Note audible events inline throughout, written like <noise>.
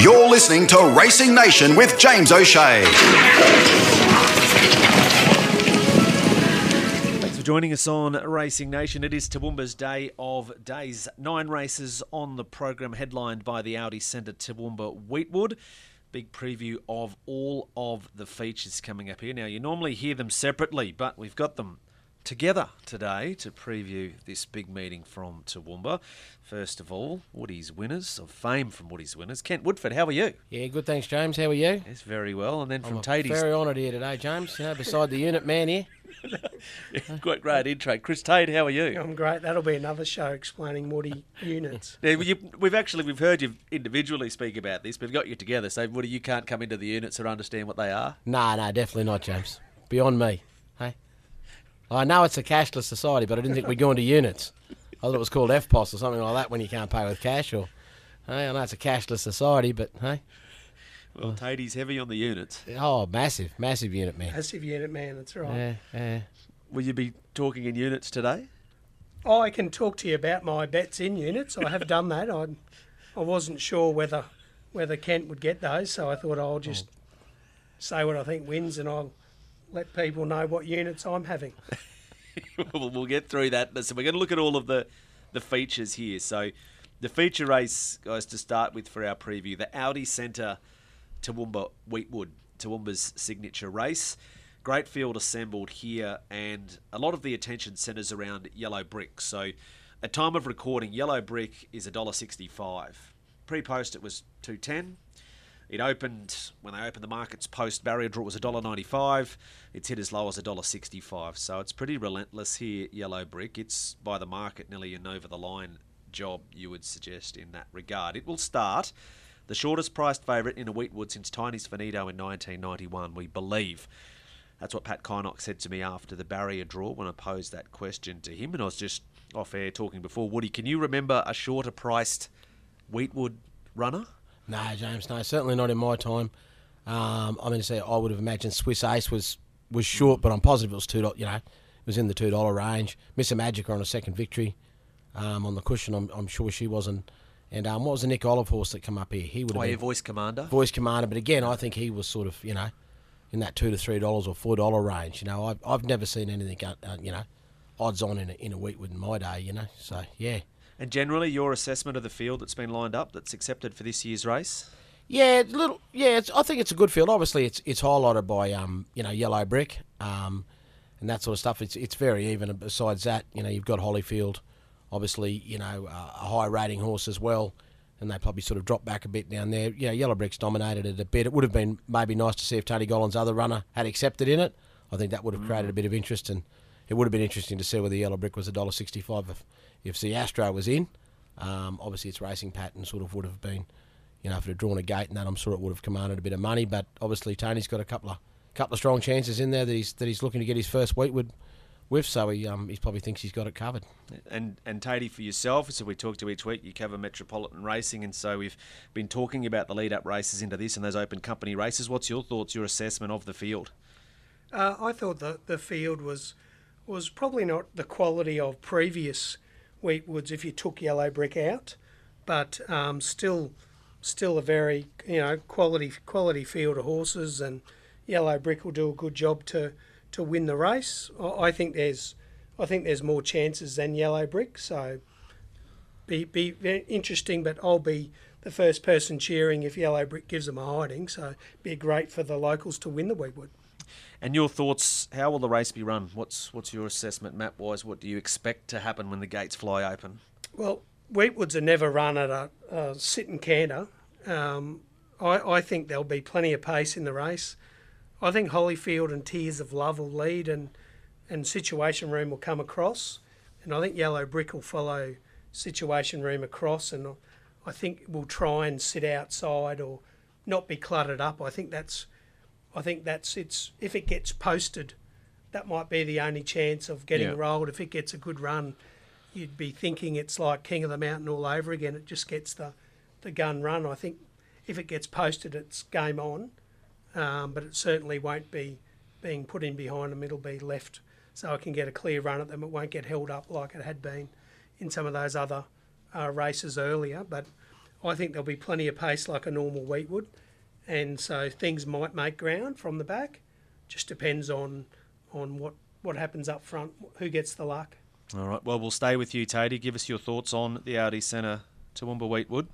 You're listening to Racing Nation with James O'Shea. Thanks for joining us on Racing Nation. It is Toowoomba's day of days. Nine races on the program, headlined by the Audi Centre Toowoomba Weetwood. Big preview of all of the features coming up here. Now, you normally hear them separately, but we've got them together today to preview this big meeting from Toowoomba. First of all, Woody's winners of fame from Woody's winners. Kent Woodford, how are you? Yeah, good. Thanks, James. How are you? Yes, very well. And then from I'm Taity's very honoured here today, James. You know, beside the unit man here. <laughs> quite great intro. Chris Tait, how are you? I'm great. That'll be another show explaining Woody units. <laughs> Yeah, you, we've actually we've heard you individually speak about this, but we've got you together. So, Woody, you can't come into the units or understand what they are. No, no, definitely not, James. Beyond me. Hey, I know it's a cashless society, but I didn't think we'd go into units. I thought it was called EFTPOS or something like that when you can't pay with cash. Or hey, I know it's a cashless society, but hey, Well, Taity's heavy on the units. oh, massive, massive unit man. Massive unit man, that's right. Yeah, yeah. Will you be talking in units today? Oh, I can talk to you about my bets in units. I have done that. I, I wasn't sure whether whether Kent would get those, so I thought I'll just oh. say what I think wins, and I'll let people know what units I'm having. <laughs> we'll, get through that. So we're going to look at all of the the features here. So the feature race, guys, to start with for our preview, the Audi Centre Toowoomba Weetwood, Toowoomba's signature race. Great field assembled here, and a lot of the attention centres around Yellow Brick. So, at time of recording, Yellow Brick is $1.65. Pre-post, it was 210. It opened when they opened the markets post barrier draw. It was $1.95. It's hit as low as $1.65. So it's pretty relentless here. Yellow brick. It's by the market nearly an over the line job. You would suggest in that regard. It will start the shortest priced favourite in a Weetwood since Tiny's Finito in 1991. We believe. That's what Pat Kynock said to me after the barrier draw when I posed that question to him. And I was just off air talking before. Woody, can you remember a shorter priced Weetwood runner? No, James, no, certainly not in my time. Um, I mean, to say I would have imagined Swiss Ace was was short, but I'm positive it was two. dollars. You know, it was in the two dollar range. Mr Magic on a second victory um, on the cushion. I'm, I'm sure she wasn't. And um, what was the Nick Olive horse that come up here? He would have Oh, been your voice commander. voice commander, but again, I think he was sort of you know in that two to three dollars or four dollar range. You know, I've I've never seen anything uh, uh, you know odds on in a, in a Weetwood in my day. You know, so yeah. And generally, your assessment of the field that's been lined up that's accepted for this year's race? Yeah, little. Yeah, it's, I think it's a good field. Obviously, it's it's highlighted by um, you know, yellow brick, um, and that sort of stuff. It's it's very even. And Besides that, you know, you've got Hollyfield, obviously, you know, uh, a high rating horse as well, and they probably sort of dropped back a bit down there. Yeah, yellow brick's dominated it a bit. It would have been maybe nice to see if Tony Gollan's other runner had accepted in it. I think that would have created a bit of interest, and it would have been interesting to see whether yellow brick was a dollar sixty-five if if the Astro was in. Um, obviously, its racing pattern sort of would have been you know, if it had drawn a gate and that, I'm sure it would have commanded a bit of money. But obviously, Tony's got a couple of couple of strong chances in there that he's that he's looking to get his first Weetwood with. So he um, he probably thinks he's got it covered. And and Taity, for yourself, so we talk to each week, you cover metropolitan racing, and so we've been talking about the lead up races into this and those open company races. What's your thoughts, your assessment of the field? Uh, I thought that the field was was probably not the quality of previous Weetwoods if you took Yellow Brick out, but um, still still a very you know quality quality field of horses, and Yellow Brick will do a good job to to win the race. I, I think there's I think there's more chances than Yellow Brick, so be be interesting. But I'll be the first person cheering if Yellow Brick gives them a hiding. So be great for the locals to win the Weetwood. And your thoughts? How will the race be run? What's what's your assessment, map wise? What do you expect to happen when the gates fly open? Well, Weetwoods are never run at a, a sit and canter. Um, I, I think there'll be plenty of pace in the race. I think Holyfield and Tears of Love will lead, and and Situation Room will come across, and I think Yellow Brick will follow Situation Room across, and I think we'll try and sit outside or not be cluttered up. I think that's, I think that's it's if it gets posted, that might be the only chance of getting Yeah. rolled. If it gets a good run, you'd be thinking it's like King of the Mountain all over again. It just gets the, the gun run. I think if it gets posted, it's game on, um, but it certainly won't be being put in behind them. It'll be left so I can get a clear run at them. It won't get held up like it had been in some of those other uh, races earlier. But I think there'll be plenty of pace like a normal Weetwood, and so things might make ground from the back. Just depends on on what what happens up front, who gets the luck. All right. Well, we'll stay with you, Taity. Give us your thoughts on the Audi Centre Toowoomba Weetwood.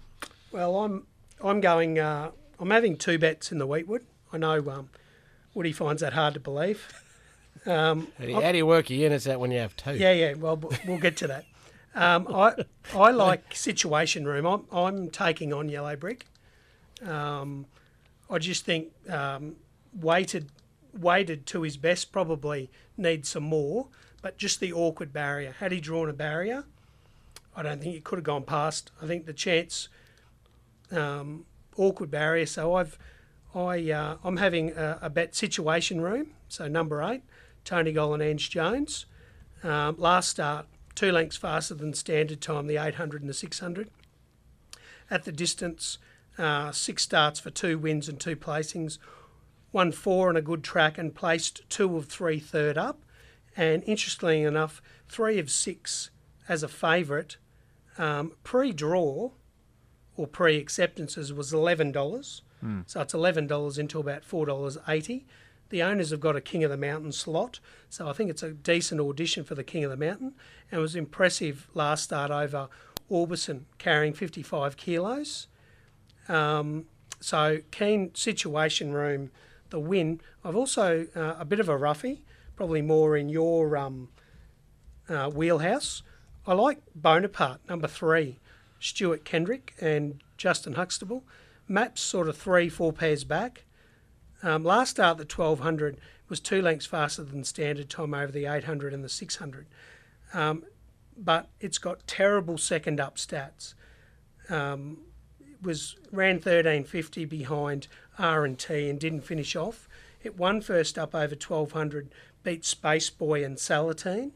Well, I'm I'm going. Uh, I'm having two bets in the Weetwood. I know um, Woody finds that hard to believe. <laughs> Um, How do, you, how do you work your units out when you have two? yeah, yeah. Well, we'll get to that. Um, I I <laughs> like situation room. I'm I'm taking on yellow brick. Um, I just think um, weighted weighted to his best probably needs some more. But just the awkward barrier. Had he drawn a barrier, I don't think it could have gone past. I think the chance um, awkward barrier. So I've I uh, I'm having a, a bet situation room. So number eight, Tony Gollan, Ange Jones. Um, last start, two lengths faster than standard time, the 800 and the 600. At the distance, uh, six starts for two wins and two placings. Won four on a good track and placed two of three third up. And interestingly enough, three of six as a favourite. Um, pre-draw or pre-acceptances was eleven dollars. So it's eleven dollars into about four dollars eighty. The owners have got a King of the Mountain slot, so I think it's a decent audition for the King of the Mountain. And it was impressive last start over Orbison, carrying fifty five kilos. Um, so keen situation room, the win. I've also uh, a bit of a roughie, probably more in your um, uh, wheelhouse. I like Bonaparte, number three, Stuart Kendrick and Justin Huxtable. Maps sort of three, four pairs back. Um, last start, the 1200 was two lengths faster than standard time over the 800 and the 600. Um, but it's got terrible second up stats. Um, was ran 1350 behind R and T and didn't finish off. It won first up over 1200, beat Space Boy and Salatine.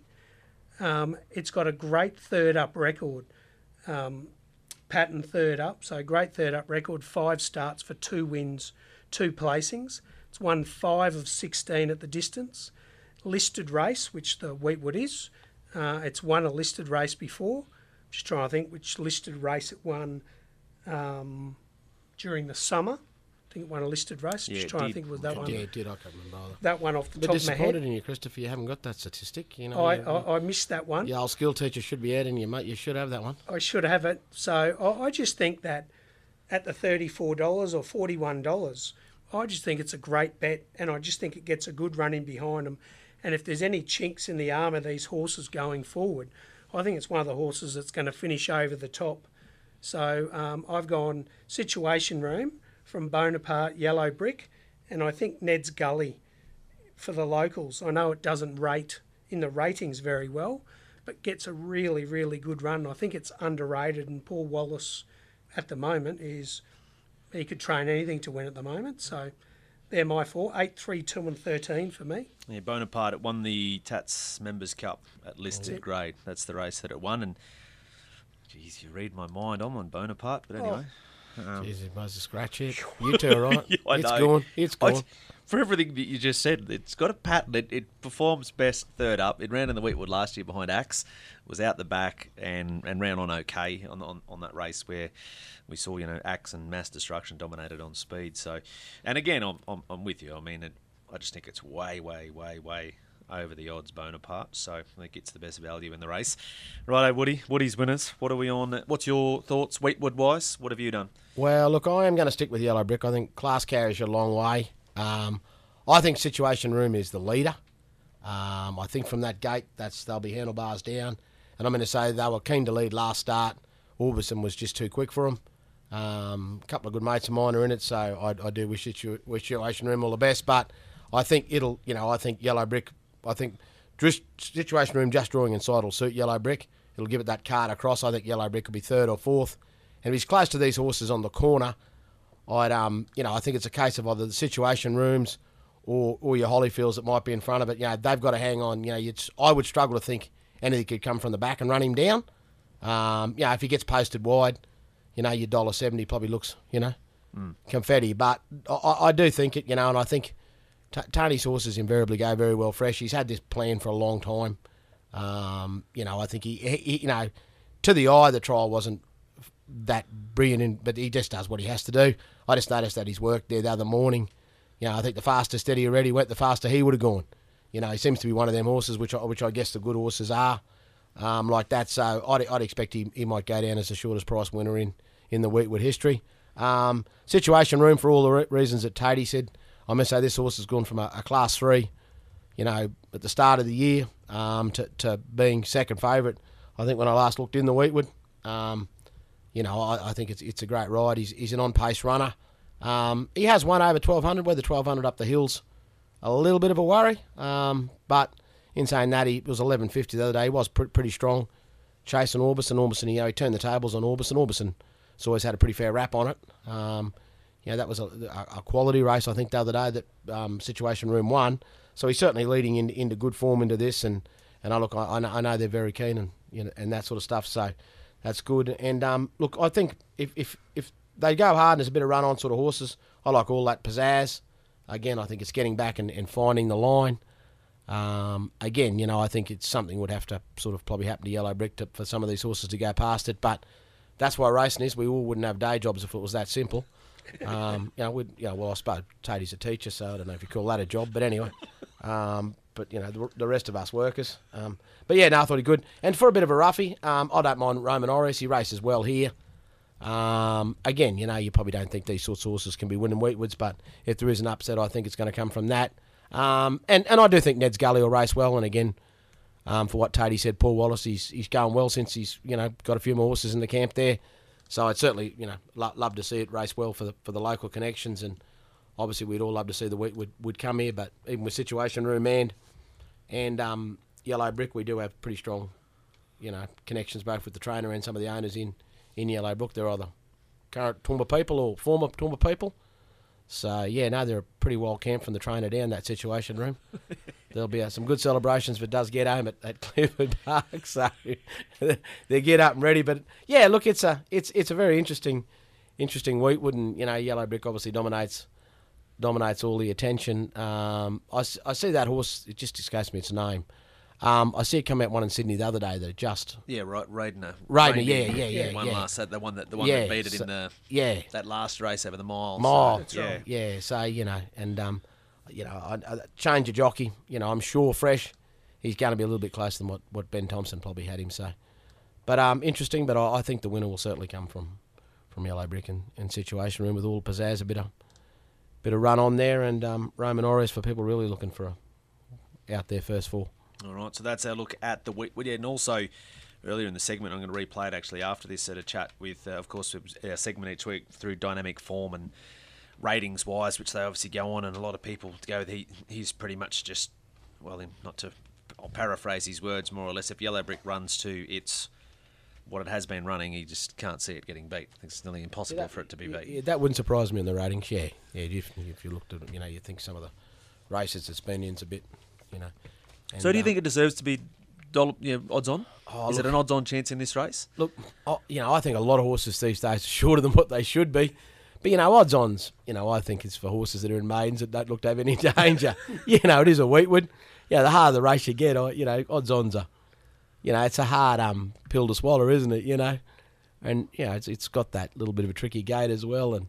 Um, it's got a great third up record. Um, pattern third up, so great third up record, five starts for two wins, two placings. It's won five of 16 at the distance. Listed race, which the Weetwood is, uh, it's won a listed race before. Just trying to think which listed race it won um, during the summer. I think it won a listed race. Yeah, Just trying did. to think was that Yeah, one. it did. I can't remember either. That one off the A bit top of my head. disappointed head. in you, Christopher. You haven't got that statistic. You know, I, you- I, I missed that one. your old skill teacher should be adding you, mate. You should have that one. I should have it. So I, I just think that at the thirty-four dollars or forty-one dollars, I just think it's a great bet, and I just think it gets a good run in behind them. And if there's any chinks in the armour of these horses going forward, I think it's one of the horses that's going to finish over the top. So um, I've gone Situation Room from Bonaparte Yellow Brick, and I think Ned's Gully for the locals. I know it doesn't rate in the ratings very well, but gets a really, really good run. I think it's underrated, and Paul Wallace at the moment is he could train anything to win at the moment. So they're my four eight, three, two, and 13 for me. Yeah, Bonaparte it won the Tats Members Cup at listed grade. That's the race that it won. And geez, you read my mind. I'm on Bonaparte, but anyway. Um, Jeez, it was a scratch it. You two are right. <laughs> Yeah, I It's know. gone. It's gone. for everything that you just said, it's got a pattern. It, it performs best third up. It ran in the Weetwood last year behind Axe, was out the back and, and ran on okay on, on on that race where we saw you know Axe and Mass Destruction dominated on speed. So, and again, I'm I'm, I'm with you. I mean, it, I just think it's way way way way over the odds Bonaparte. So I think it's the best value in the race. Righto, Woody. Woody's winners. What are we on? What's your thoughts, Weetwood wise? What have you done? Well, look, I am going to stick with Yellow Brick. I think class carries you a long way. Um, I think Situation Room is the leader. Um, I think from that gate, that's they'll be handlebars down. And I'm going to say they were keen to lead last start. Orbison was just too quick for them. Um, a couple of good mates of mine are in it, so I, I do wish wish Situation Room all the best. But I think it'll, you know, I think Yellow Brick. I think Situation Room just drawing inside will suit Yellow Brick. It'll give it that card across. I think Yellow Brick will be third or fourth. And if he's close to these horses on the corner, I'd um, you know, I think it's a case of either the Situation Rooms or or your Hollyfields that might be in front of it. You know, they've got to hang on. You know, it's, I would struggle to think anything could come from the back and run him down. Um, you know, if he gets posted wide, you know, your dollar seventy probably looks, you know, confetti. But I, I do think it, you know, and I think T- Tony's horses invariably go very well fresh. He's had this plan for a long time. Um, you know, I think he, he, he- you know, to the eye, the trial wasn't that brilliant, in, but he just does what he has to do. I just noticed that he's worked there the other morning. You know, I think the faster Steady already went, the faster he would have gone. You know, he seems to be one of them horses, which I, which I guess the good horses are, um, like that. So I'd, I'd expect he, he might go down as the shortest price winner in, in the Weetwood history. Um, situation room for all the re- reasons that Taity said. I must say this horse has gone from a, a class three, you know, at the start of the year um, to, to being second favourite. I think when I last looked in the Weetwood, um, you know, I, I think it's it's a great ride. He's, he's an on pace runner. Um, he has won over 1200, whether 1200 up the hills, a little bit of a worry. Um, but in saying that, he was 1150 the other day. He was pr- pretty strong. Chasing Orbison, Orbison, you know, he turned the tables on Orbison. Orbison has always had a pretty fair rap on it. Um, you know, that was a, a, quality race, I think, the other day that um, Situation Room won. So he's certainly leading in, into good form into this. And, and I look, I, I, know, they're very keen and, you know, and that sort of stuff. So that's good. And um, look, I think if, if, if they go hard and there's a bit of run on sort of horses, I like all that pizzazz. Again, I think it's getting back and, and finding the line. Um, again, you know, I think it's something would have to sort of probably happen to Yellow Brick to, for some of these horses to go past it. But that's why racing is. We all wouldn't have day jobs if it was that simple. Um, you know, we'd, you know, well, I suppose Taity's a teacher, so I don't know if you call that a job, but anyway. Um, but you know, the, the, rest of us workers. Um, but yeah, no, I thought he good. And for a bit of a roughie, um, I don't mind Roman Oris. He races well here. Um, again, you know, you probably don't think these sorts of horses can be winning Weetwoods, but if there is an upset, I think it's going to come from that. Um, and and I do think Ned's Gully will race well. And again, for what Taity said, Paul Wallace, he's he's going well since he's you know got a few more horses in the camp there. So I'd certainly you know lo- love to see it race well for the for the local connections, and obviously we'd all love to see the Weetwood would would come here. But even with Situation Room and and um, Yellow Brick, we do have pretty strong you know connections both with the trainer and some of the owners in in Yellow Brook. They're either current Toowoomba people or former Toowoomba people. So yeah, no, they're pretty well camped from the trainer down that situation room. <laughs> There'll be uh, some good celebrations if it does get home at, at <laughs> Clifford Park. So <laughs> they get up and ready. But yeah, look, it's a it's it's a very interesting interesting Weetwood, and you know Yellow Brick obviously dominates dominates all the attention. Um, I, I see that horse. It just escapes me its name. Um, I see it come out one in Sydney the other day that just yeah right Raidner Raidner yeah yeah yeah one yeah. last the one that the one Yeah, that beat it so- in the yeah that last race over the mile so- Mile. yeah Yeah, so you know, and um, you know, change of jockey. You know, I'm sure fresh. He's going to be a little bit closer than what, what Ben Thompson probably had him. So, but um, interesting. But I, I think the winner will certainly come from from Yellow Brick and, and Situation Room with all pizzazz, a bit of bit of run on there, and um, Roman Ores for people really looking for a out there first four. All right, so that's our look at the. Yeah, and also earlier in the segment, I'm going to replay it actually after this at a chat with, uh, of course, our segment each week through dynamic form and ratings wise, which they obviously go on, and a lot of people go with. He, he's pretty much just, well, in- not to I'll paraphrase his words more or less. If Yellow Brick runs to its what it has been running, he just can't see it getting beat. It's nearly impossible for it to be beat. Yeah, that wouldn't surprise me in the ratings. Yeah, yeah. If, if you looked at you know, you think some of the races it's been in's a bit, you know. So do you um, think it deserves to be dollar, you know, odds on? Oh, Is it an odds on chance in this race? Look, I, you know, I think a lot of horses these days are <laughs> shorter than what they should be. But, you know, odds ons, you know, I think it's for horses that are in maidens that don't look to have any <laughs> danger. you know, it is a Weetwood. Yeah, the harder the race you get, I- you know, odds ons are, you know, it's a hard um pill to swallow, isn't it? You know, and, you know, it's, it's got that little bit of a tricky gate as well. And,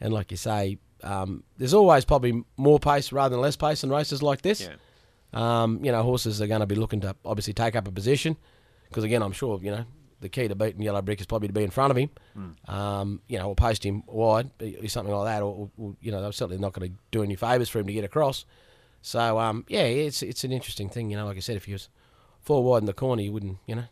and like you say, um, there's always probably more pace rather than less pace in races like this. Yeah. Um, you know, horses are going to be looking to obviously take up a position because again, I'm sure you know the key to beating Yellow Brick is probably to be in front of him. Um, you know, or post him wide, or something like that, or, or you know, they're certainly not going to do any favours for him to get across. So um, yeah, it's it's an interesting thing. You know, like I said, if he was four wide in the corner, you wouldn't, you know.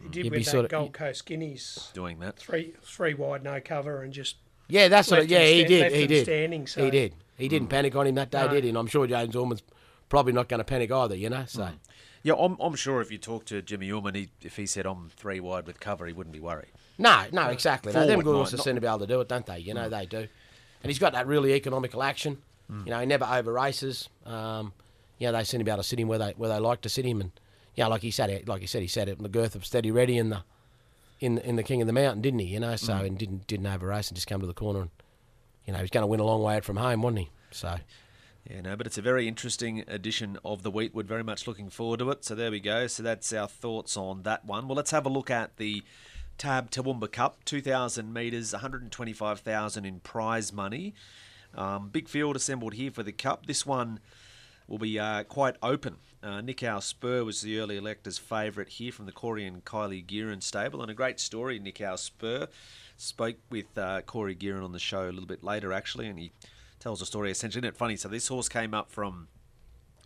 He did You'd be with that sort of- Gold Coast Guineas, Doing that. three three wide, no cover, and just Yeah, that's what. Yeah, he sta- did. He did. standing, so- He did. He didn't panic on him that day, No. did he? And I'm sure James Orman's probably not going to panic either. You know, so. Yeah, I'm, I'm sure if you talk to Jimmy Orman, he, if he said I'm three wide with cover, he wouldn't be worried. No, no, uh, exactly. No, them good horses seem to be able to do it, don't they? You know, mm. they do. And he's got that really economical action. Mm. You know, he never over races. Um, you know, they seem to be able to sit him where they where they like to sit him, and yeah, like he said, like he said, he said it in the girth of steady ready in the in in the King of the Mountain, didn't he? You know, so mm. and didn't didn't over race and just come to the corner, and you know, he's going to win a long way out from home, wasn't he? So Yeah, no, but it's a very interesting edition of the Weetwood. Very much looking forward to it. So there we go. So that's our thoughts on that one. Well, let's have a look at the Tab Toowoomba Cup, 2,000 metres, 125,000 in prize money. Um, big field assembled here for the Cup. This one will be uh, quite open. Uh, Nikau Spur was the early electors' favourite here from the Corey and Kylie Geran stable, and a great story. Nikau Spur spoke with uh, Corey Geran on the show a little bit later, actually, and he tells a story essentially. Isn't it funny? So this horse came up from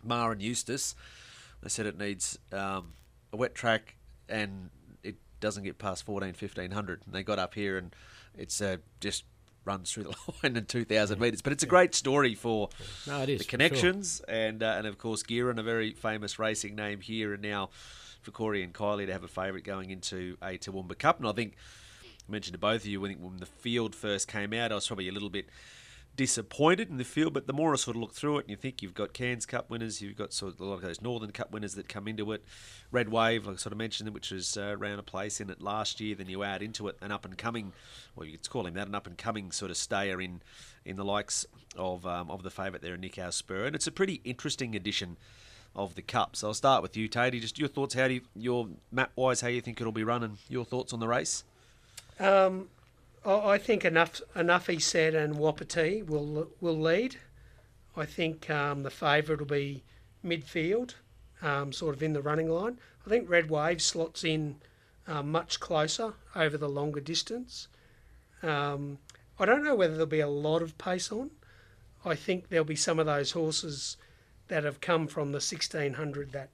Maher and Eustace. They said it needs um, a wet track and it doesn't get past 14, 1500. And they got up here and it's uh, just runs through the <laughs> line in 2,000 metres. But it's a great story for No, it is, the connections and, uh, and of course, Geran, a very famous racing name here. And now for Corey and Kylie to have a favourite going into a Toowoomba Cup. And I think I mentioned to both of you when, when the field first came out, I was probably a little bit disappointed in the field, but the more I sort of look through it and you think you've got Cairns Cup winners, you've got sort of a lot of those Northern Cup winners that come into it. Red Wave, I sort of mentioned, which was uh, around a place in it last year. Then you add into it an up and coming, well, you could call him that, an up and coming sort of stayer in in the likes of um, of the favourite there, Nikau Spur, and it's a pretty interesting addition of the cup. So I'll start with you, Taity. Just your thoughts. How do you, your map wise, how you think it'll be running? Your thoughts on the race? Um, I think enough enough he said and Wapiti will will lead. I think um, the favourite will be midfield, um, sort of in the running line. I think Red Wave slots in uh, much closer over the longer distance. Um, I don't know whether there'll be a lot of pace on. I think there'll be some of those horses that have come from the 1600 that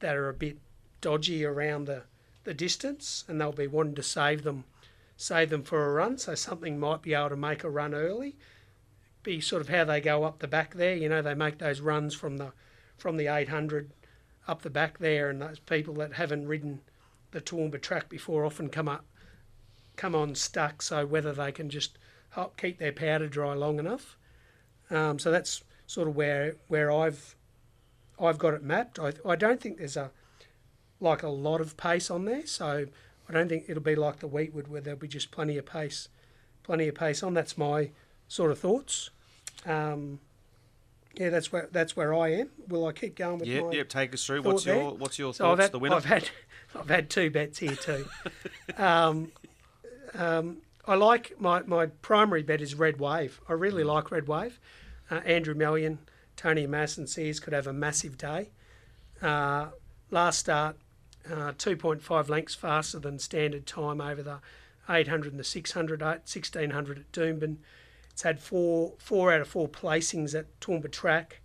that are a bit dodgy around the, the distance, and they'll be wanting to save them save them for a run. So something might be able to make a run early. Be sort of how they go up the back there. You know, they make those runs from the from the 800 up the back there, and those people that haven't ridden the Toowoomba track before often come up come on stuck. So whether they can just help keep their powder dry long enough. Um, so that's sort of where where I've I've got it mapped. I, I don't think there's a like a lot of pace on there, so I don't think it'll be like the Weetwood where there'll be just plenty of pace, plenty of pace on. That's my sort of thoughts. Um, yeah, that's where that's where I am. Will I keep going with Yep, my yep. Take us through. What's your there? what's your So thoughts? I've had, the winner. I've had <laughs> I've had two bets here too. <laughs> um, um, I like my, my primary bet is Red Wave. I really Mm. like Red Wave. Uh, Andrew Mallyon, Tony Mass and Sears could have a massive day. Uh, last start, uh, 2.5 lengths faster than standard time over the 800 and the 600, 1600 at Doomben. It's had four four out of four placings at Toowoomba Track,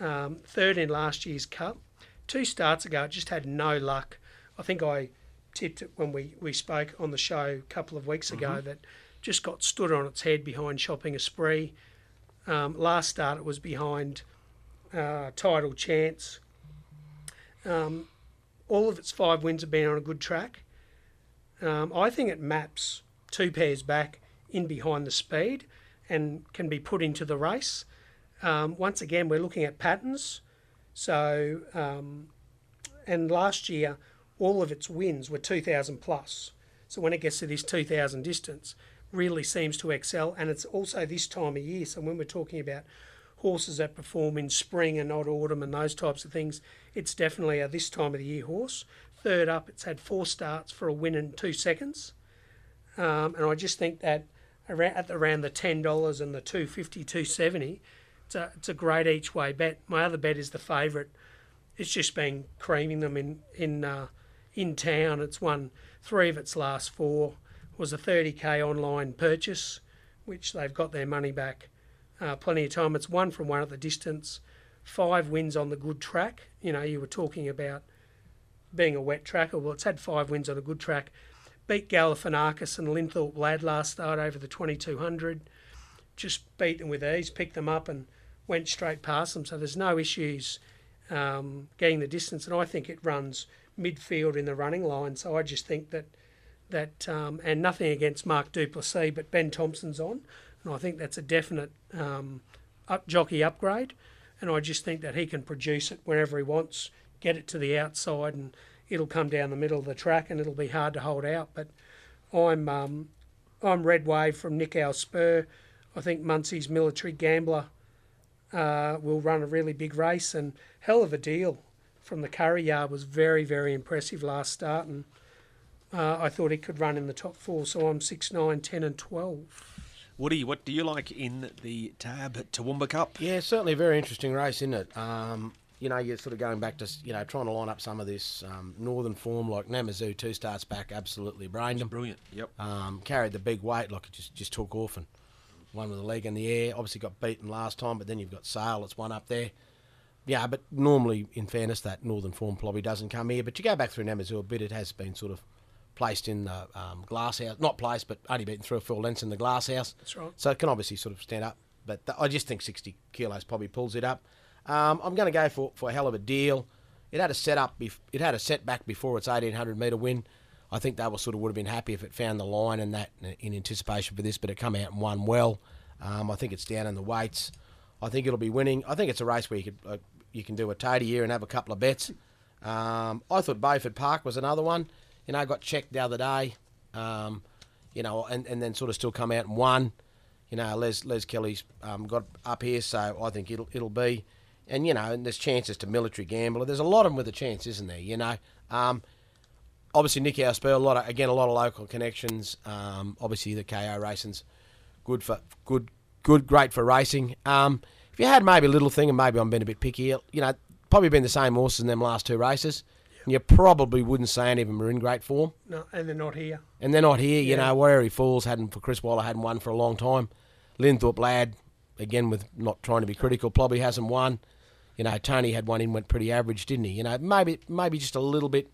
um, third in last year's Cup. Two starts ago, it just had no luck. I think I tipped it when we, we spoke on the show a couple of weeks ago that just got stood on its head behind Shopping a Spree. Um, last start, it was behind uh, Title Chance. Um, all of its five wins have been on a good track. Um, I think it maps two pairs back in behind the speed and can be put into the race. Um, once again, we're looking at patterns. So, um, and last year, all of its wins were 2,000 plus. So when it gets to this 2,000 distance, really seems to excel. And it's also this time of year. So when we're talking about horses that perform in spring and not autumn and those types of things, it's definitely a this time of the year horse. Third up, it's had four starts for a win in two seconds. Um, and I just think that around, at around the ten dollars and the 250 270 it's a, it's a great each way bet. My other bet is the favourite. It's just been creaming them in in uh, in town. It's won three of its last four. Was a 30k online purchase, which they've got their money back. Uh, plenty of time. It's one from one at the distance. Five wins on the good track. You know, you were talking about being a wet tracker. Well, it's had five wins on a good track. Beat Galifianakis and Linthorpe Lad last start over the 2200. Just beat them with ease, picked them up and went straight past them. So there's no issues um, getting the distance. And I think it runs midfield in the running line. So I just think that that um, and nothing against Mark Du Plessis, but Ben Thompson's on, and I think that's a definite um, up jockey upgrade. And I just think that he can produce it wherever he wants, get it to the outside, and it'll come down the middle of the track, and it'll be hard to hold out. But I'm um, I'm Red Wave from Nikau Spur. I think Muncie's Military Gambler uh, will run a really big race, and hell of a deal from the Curry Yard was very very impressive last start, and uh, I thought he could run in the top four. So I'm six, nine, ten, and twelve. Woody, what do you like in the Tab Toowoomba Cup? Yeah, certainly a very interesting race, isn't it? Um, you know, you're sort of going back to you know trying to line up some of this um, northern form like Namazu. Two starts back, absolutely brained him. Brilliant. Yep. Um, carried the big weight, like it just just took off and one with a leg in the air. Obviously got beaten last time, but then you've got Sale. It's one up there. Yeah, but normally, in fairness, that northern form probably doesn't come here. But you go back through Namazu a bit, it has been sort of placed in the um, glass house. Not placed, but only beaten three or four lengths in the glass house. That's right. So it can obviously sort of stand up. But th- I just think 60 kilos probably pulls it up. Um, I'm going to go for, for a hell of a deal. It had a set up. Bef- it had a setback before its 1800 metre win. I think they were sort of would have been happy if it found the line and that in anticipation for this, but it come out and won well. Um, I think it's down in the weights. I think it'll be winning. I think it's a race where you could uh, you can do a toady year and have a couple of bets. Um, I thought Beaufort Park was another one. You know, got checked the other day. Um, you know, and, and then sort of still come out and won. You know, Les Les Kelly's um, got up here, so I think it'll it'll be. And you know, and there's chances to military gambler. There's a lot of them with a chance, isn't there? You know, um, obviously Nikau Spur, a lot of again a lot of local connections. Um, obviously the KO racing's good for good good great for racing. Um, if you had maybe a little thing, and maybe I'm being a bit picky, you know, probably been the same horses in them last two races. You probably wouldn't say any of them are in great form. No, and they're not here. And they're not here, you know, where he falls hadn't for Chris Waller hadn't won for a long time. Linthorpe lad, again with not trying to be critical, probably hasn't won. You know, Tony had one in went pretty average, didn't he? You know, maybe maybe just a little bit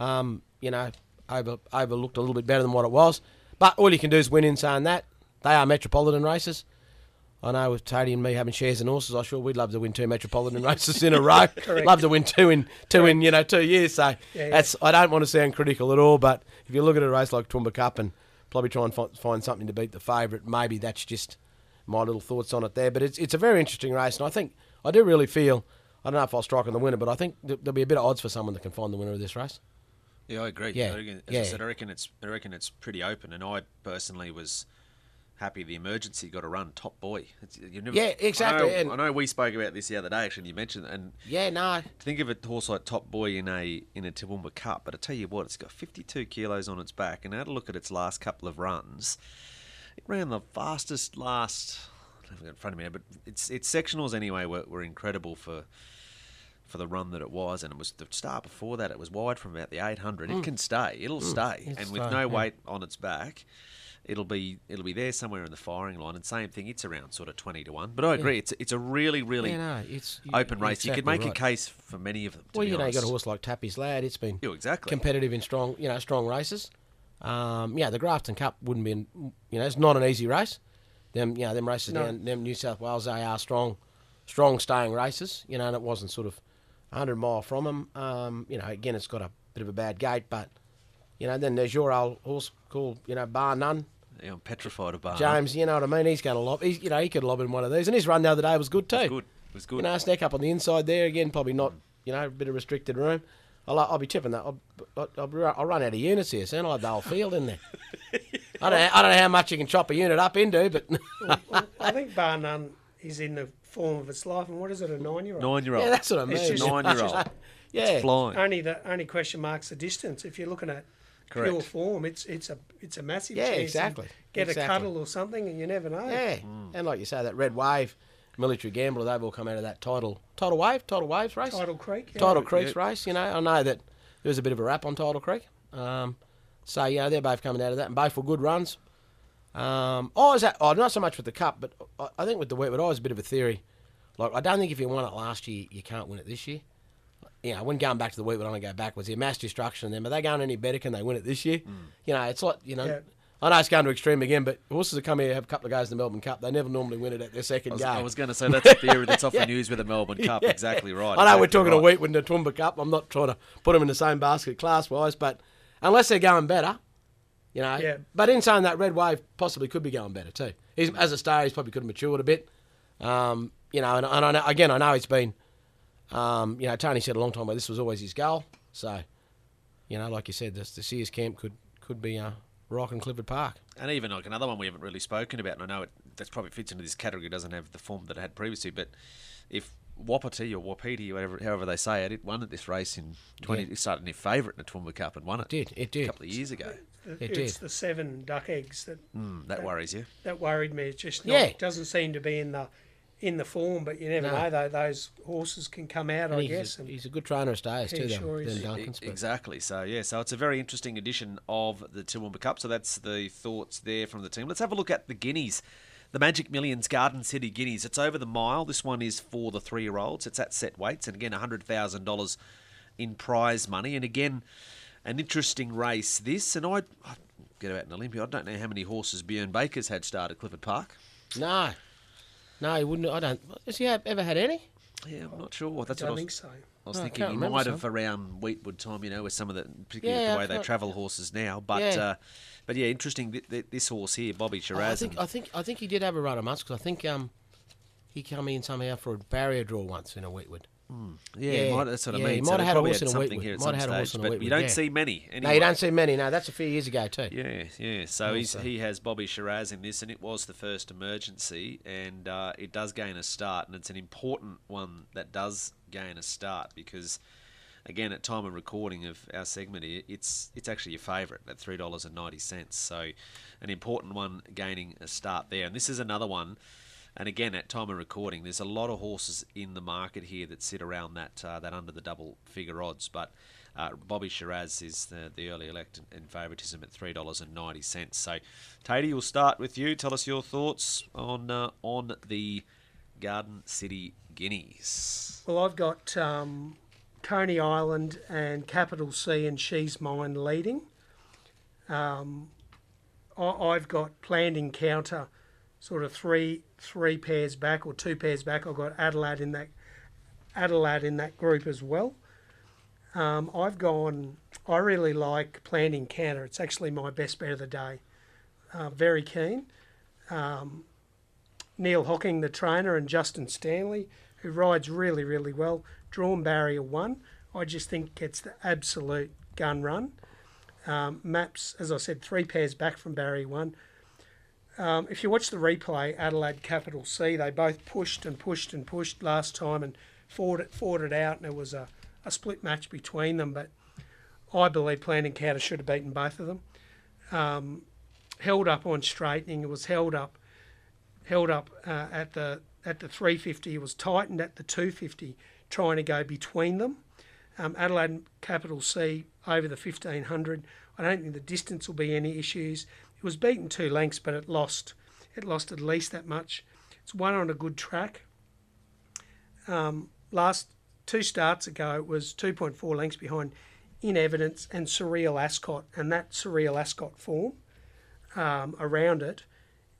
um, you know, over overlooked a little bit better than what it was. But all you can do is win in saying that. They are metropolitan races. I know with Tony and me having shares in horses, I sure we'd love to win two metropolitan <laughs> races in a row. Love to win two in two in you know two years. So Yeah, yeah. that's I don't want to sound critical at all, but if you look at a race like Toowoomba Cup and probably try and fi- find something to beat the favourite, maybe that's just my little thoughts on it there. But it's it's a very interesting race, and I think I do really feel I don't know if I'll strike on the winner, but I think there'll be a bit of odds for someone that can find the winner of this race. Yeah, I agree. Yeah, I reckon, as yeah. I said, I reckon it's I reckon it's pretty open, and I personally was happy the emergency got a run. Top boy. You never, Yeah, exactly, I know, I know we spoke about this the other day. Actually, you mentioned it, and Yeah, no, think of a horse like Top Boy in a in a Toowoomba Cup, but I tell you what, it's got 52 kilos on its back, and I had a look at its last couple of runs. It ran the fastest last. I don't have it in front of me, but its its sectionals anyway were, were incredible for for the run that it was, and it was the start before that. It was wide from about the 800. It mm. can stay. It'll mm. stay, It'll and with stay, no yeah. weight on its back. It'll be it'll be there somewhere in the firing line, and same thing. It's around sort of twenty to one, but I agree. It's it's a really really yeah, no, it's open race. you could make right. a case for many of them. To Well, you know, you got a horse like Tappy's Lad. It's been Yeah, exactly. competitive in strong, you know, strong races. Um, yeah, the Grafton Cup wouldn't be, an, you know, it's not an easy race. Them, you know, them races No. down, them New South Wales, they are strong, strong staying races. You know, and it wasn't sort of 100 mile from them. Um, you know, again, it's got a bit of a bad gate, but you know, then there's your old horse called, you know, Bar None. Yeah, I'm petrified of Bar None. James, you know what I mean? He's going to lob. He's, you know, he could lob in one of these, and his run the other day was good too. was good. It was good. You know, snack up on the inside there again. Probably not. You know, a bit of restricted room. I'll, I'll be tipping that. I'll, I'll, I'll, run out of units here soon. I'll have the whole field in there. <laughs> I don't. Know, I don't know how much you can chop a unit up into, but Well, <laughs> I think Bar None is in the form of its life. And what is it, a nine-year-old? Nine year old. yeah, that's what I mean. <laughs> It's just- Nine year old. yeah, Flying. Only the only question marks the distance. If you're looking at pure form, it's it's a it's a massive Yeah, chance. exactly. Get Exactly. a cuddle or something, and you never know. yeah. And like you say, that red wave, military gambler, they've all come out of that title, title wave, title waves race. Tidal Creek. yeah. Tidal Creek's yeah. race. You know, I know that there was a bit of a rap on Tidal Creek. Um, so you know they're both coming out of that, and both were good runs. Um, oh, is that? Oh, not so much with the cup, but I, I think with the Weetwood, I was a bit of a theory. Like I don't think if you won it last year, you can't win it this year. You know, when going back to the Weetwood, I want to go backwards. Here, mass destruction of them. Are they going any better? Can they win it this year? You know, it's like you know. Yeah. I know it's going to extreme again, but horses that come here have a couple of goes in the Melbourne Cup. They never normally win it at their second I was, game. I was going to say that's a theory that's often <laughs> used with the Melbourne <laughs> Cup. Exactly right. I know we're talking right. a Weetwood and the Toowoomba Cup. I'm not trying to put them in the same basket class wise, but unless they're going better, you know. Yeah. But in saying that, Red Wave possibly could be going better too. He's as a star, he's probably could have matured a bit. Um, you know, and, and I know, again, I know it's been, um, you know, Tony said a long time ago this was always his goal. So, you know, like you said, this, the Sears camp could could be uh, Rock and Clifford Park. And even like another one we haven't really spoken about, and I know it that's probably fits into this category. Doesn't have the form that it had previously, but if Wapiti or Wapiti, whatever, however they say it, it won at this race in 20. Yeah. It started in favourite in the Toowoomba Cup and won it. Did it did. a couple of years ago. It it's did. the seven duck eggs that Mm, that worries you. that worried me. It's just not, Yeah. doesn't seem to be in the in the form, but you never No. know. Though those horses can come out, And I he's, guess. a, And he's a good trainer of stays He too, sure though. is. Duncan's, Exactly. So yeah, so it's a very interesting edition of the Toowoomba Cup. So that's the thoughts there from the team. Let's have a look at the guineas. The Magic Millions Garden City Guineas. It's over the mile. This one is for the three-year-olds. It's at set weights, and again, hundred thousand dollars in prize money. And again, an interesting race. This, and I, I get out in Olympia. I don't know how many horses Bjorn Baker's had start at Clifford Park. No, no, he wouldn't. I don't. Has he have- ever had any? Yeah, I'm not sure. That's I what I don't was, think so. I was No, I thinking can't he remember might some. have around Weetwood time, you know, with some of the, particularly Yeah, the way they can't- travel horses now. But Yeah. uh, but yeah, interesting. Th- th- this horse here, Bobby Oh, I Shiraz. think I think I think he did have a run of months because I think um he came in somehow for a barrier draw once in a Weetwood. Yeah, yeah, might, that's what yeah, I he mean. might so have had a horse in a something here at Might some have had a horse stage, in a but you don't yeah. see many. Anyway. No, you don't see many. No, that's a few years ago too. Yeah, yeah. So he's, Also. he has Bobby Shiraz in this, and it was the first emergency, and uh, it does gain a start, and it's an important one that does gain a start because, again, at time of recording of our segment here, it's it's actually your favourite at three dollars and ninety cents. So, an important one gaining a start there, and this is another one. And again, at time of recording, there's a lot of horses in the market here that sit around that uh, that under the double figure odds. But uh, Bobby Shiraz is the, the early elect in, in favouritism at three dollars and ninety cents. So, Taity, we'll start with you. Tell us your thoughts on uh, on the Garden City Guineas. Well, I've got um, Coney Island and Capital C and She's Mine leading. Um, I, I've got planned encounter, sort of three three pairs back or two pairs back. I've got Adelaide in that Adelaide in that group as well. Um, I've gone. I really like planned encounter. It's actually my best bet of the day. Uh, very keen. Um, Neil Hocking, the trainer, and Justin Stanley, who rides really, really well. Drawn barrier one, I just think gets the absolute gun run. Um, maps, as I said, three pairs back from barrier one. Um, if you watch the replay, Adelaide Capital C, they both pushed and pushed and pushed last time and fought it, fought it out, and it was a, a split match between them. But I believe Plan Encounter should have beaten both of them. Um, held up on straightening, it was held up held up uh, at the at the 350. It was tightened at the 250, trying to go between them. Um, Adelaide Capital C over the 1500. I don't think the distance will be any issues. It was beaten two lengths, but it lost. It lost at least that much. It's one on a good track. Um, last two starts ago, it was 2.4 lengths behind In Evidence and Surreal Ascot, and that Surreal Ascot form um, around it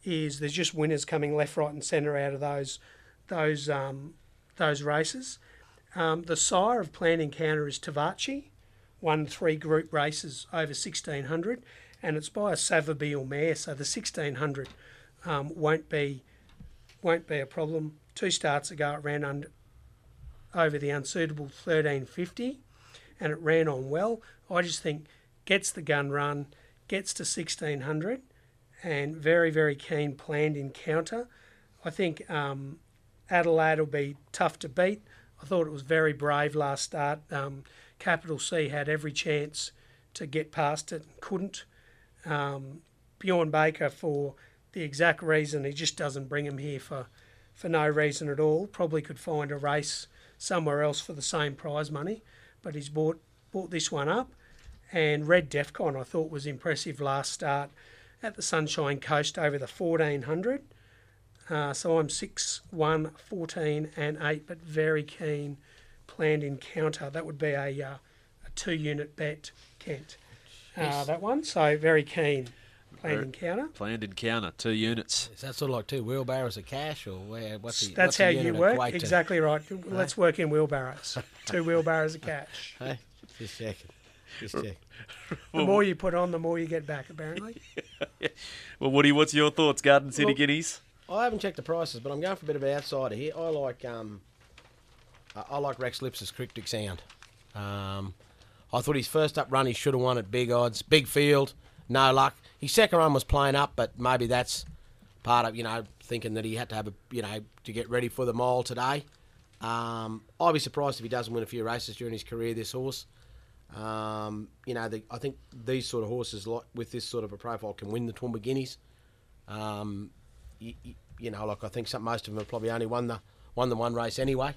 is there's just winners coming left, right, and centre out of those those um, those races. Um, the sire of Plan Encounter is Tavachi, won three group races over 1600, and it's by a Savabeel mare, so the 1600 um, won't be won't be a problem. Two starts ago, it ran under over the unsuitable 1350, and it ran on well. I just think gets the gun run, gets to 1600 and very, very keen planned encounter. I think um, Adelaide will be tough to beat. I thought it was very brave last start. Um, Capital C had every chance to get past it, couldn't. Um, Bjorn Baker, for the exact reason, he just doesn't bring him here for, for no reason at all. Probably could find a race somewhere else for the same prize money, but he's bought bought this one up. And Red Defcon, I thought was impressive last start at the Sunshine Coast over the 1400. Uh, so I'm 6, 1, 14, and 8, but very keen planned encounter. That would be a, uh, a two unit bet, Kent. Uh, that one. So very keen planned encounter. Planned encounter, two units. Is that sort of like two wheelbarrows of cash, or where? What's the, That's what's the how you work. equate to? Exactly right. Let's work in wheelbarrows. <laughs> two wheelbarrows of cash. <laughs> Hey, just checking. Just checking. <laughs> The more you put on, the more you get back, apparently. Well, Woody, what's your thoughts? Garden City Look- Guineas. I haven't checked the prices, but I'm going for a bit of an outsider here. I like um, I- I like Rex Lips's cryptic sound. Um, I thought his first up run he should have won at big odds, big field, no luck. His second run was playing up, but maybe that's part of you know thinking that he had to have a you know to get ready for the mile today. Um, I'd be surprised if he doesn't win a few races during his career. This horse, um, you know, the, I think these sort of horses, like with this sort of a profile, can win the Toowoomba Guineas. Um, you, you, know, like I think some, most of them have probably only won the won the one race anyway.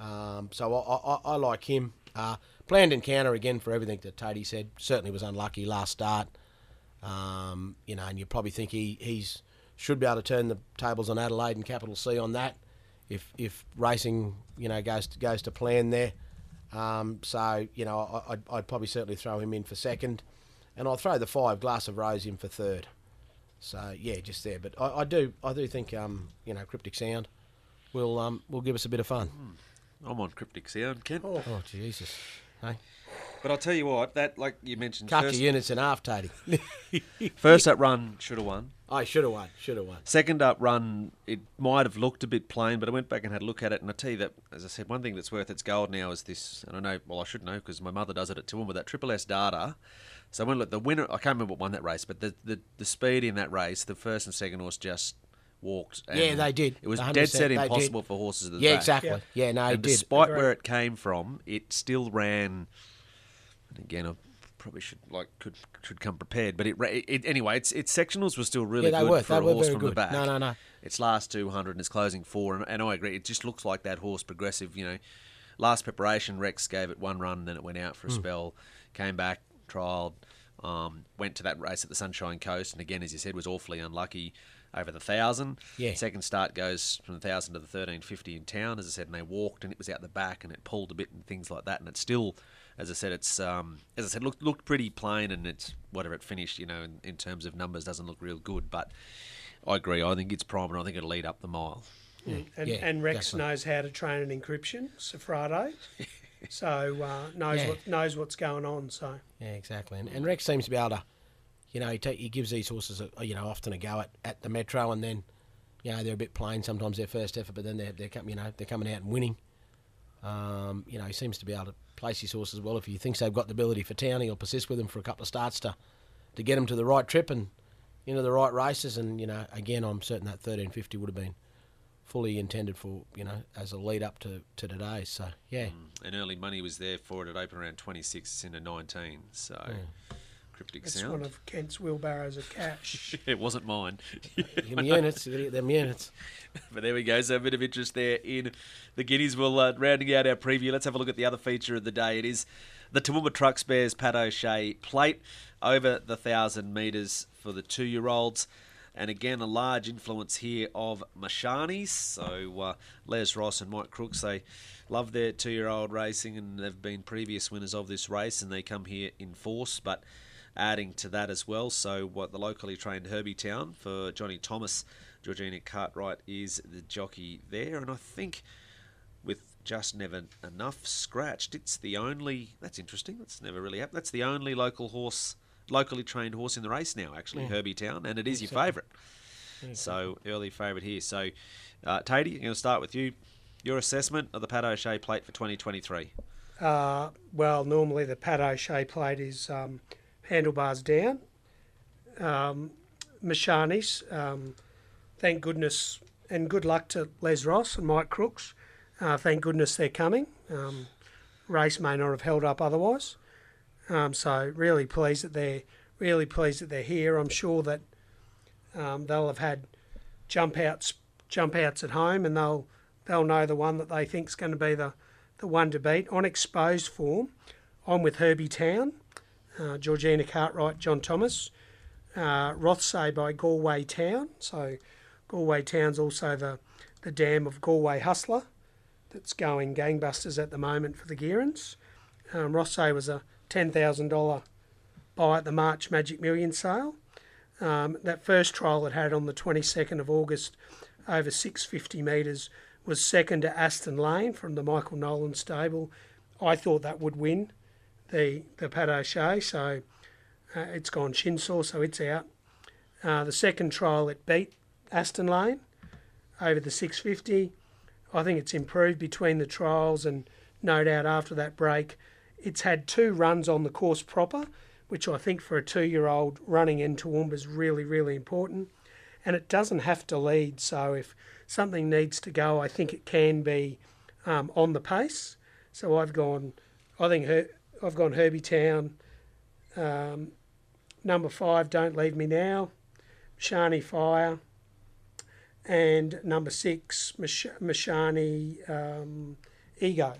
Um, so I, I, I, like him. Uh, planned encounter again for everything that Taity said. Certainly was unlucky last start. Um, you know, and you probably think he he's should be able to turn the tables on Adelaide and Capital C on that if if racing you know goes to, goes to plan there. Um, so you know I, would I'd probably certainly throw him in for second, and I'll throw the five glass of rose in for third. So yeah, just there. But I, I do I do think um, you know cryptic sound will um, will give us a bit of fun. I'm on cryptic sound, Kent. Oh, oh Jesus, hey. But I'll tell you what, that like you mentioned, cut first, your units in half, Taity. <laughs> first up run should have won. Oh, I should have won. Should have won. Second up run, it might have looked a bit plain, but I went back and had a look at it, and I tell you that, as I said, one thing that's worth its gold now is this. And I know, well, I should know because my mother does it at Toowoomba. That Triple S data. So when look the winner, I can't remember what won that race, but the, the the speed in that race, the first and second horse just walked. yeah, they did. It was dead set impossible for horses at the Yeah, back. exactly. Yeah, yeah no, and did. Despite where it came from, it still ran and again, I probably should like could should come prepared. But it, it anyway, its its sectionals were still really yeah, good were. for they a horse from good. the back. No, no, no. Its last two hundred and its closing four, and, and I agree. It just looks like that horse progressive. You know, last preparation, Rex gave it one run, then it went out for a mm. spell, came back, trialled, um, went to that race at the Sunshine Coast, and again, as you said, was awfully unlucky over the thousand. Yeah. Second start goes from the thousand to the thirteen fifty in town, as I said, and they walked, and it was out the back, and it pulled a bit and things like that, and it still as I said, it's um, as I said, looked looked pretty plain, and it's whatever it finished, you know, in, in terms of numbers, doesn't look real good. But I agree. I think it's prime, and I think it'll lead up the mile. Mm. And, yeah, and, Rex definitely. knows how to train an encryption, Sofrado. <laughs> so uh, knows yeah. what knows what's going on. So yeah, exactly. And, and Rex seems to be able to, you know, he, he gives these horses, a, you know, often a go at, at the Metro, and then, you know, they're a bit plain sometimes their first effort, but then they're they're you know they're coming out and winning. Um, you know, he seems to be able to place his horses well. If he thinks they've got the ability for town, he'll persist with them for a couple of starts to, to get them to the right trip and into the right races. And you know, again, I'm certain that 1350 would have been fully intended for you know as a lead up to, to today. So yeah, mm. and early money was there for it. It opened around 26 into 19. So. Yeah. Cryptic That's sound. one of Kent's wheelbarrows of cash. <laughs> it wasn't mine. <laughs> them units, them units. <laughs> but there we go. So a bit of interest there in the Guineas. We'll uh, rounding out our preview. Let's have a look at the other feature of the day. It is the Toowoomba Truck Spares Pat O'Shea plate over the thousand metres for the two-year-olds. And again, a large influence here of Mishani's. So uh, Les Ross and Mike Crooks, they love their two-year-old racing, and they've been previous winners of this race, and they come here in force. But adding to that as well. So, what the locally trained Herbie Town for Johnny Thomas, Georgina Cartwright is the jockey there, and I think with just never enough scratched, it's the only. That's interesting. That's never really happened. That's the only local horse, locally trained horse in the race now. Actually, yeah. Herbie Town, and it is your favourite. So early favourite here. So, uh, Taity, I'm going to start with you. Your assessment of the Pat O'Shea plate for 2023. Uh, well, normally the Pat O'Shea plate is um, handlebars down. Um, Mishani's, um, thank goodness, and good luck to Les Ross and Mike Crooks. Uh, thank goodness they're coming. Um, race may not have held up otherwise. Um, so really pleased that they're really pleased that they're here. I'm sure that um, they'll have had jump outs jump outs at home, and they'll they'll know the one that they think is going to be the the one to beat on exposed form. I'm with Herbie Town uh, Georgina Cartwright, John Thomas, uh, Rothsay by Galway Town. So Galway Town's also the, the dam of Galway Hustler that's going gangbusters at the moment for the Gerans. Um, Rothsay was a $10,000 buy at the March Magic Million sale. Um, that first trial it had on the 22nd of August over 650 metres was second to Aston Lane from the Michael Nolan stable. I thought that would win the the Pat so uh, it's gone shin sore, so it's out. Uh, the second trial it beat Aston Lane over the 650. I think it's improved between the trials, and no doubt after that break, it's had two runs on the course proper, which I think for a two-year-old running into Toowoomba is really, really important. And it doesn't have to lead, so if something needs to go, I think it can be um, on the pace. So I've gone. I think her, I've gone Herbie Town. Um, number five, Don't Leave Me Now. Mishani Fire. And number six, Mash- Mishani um, Ego.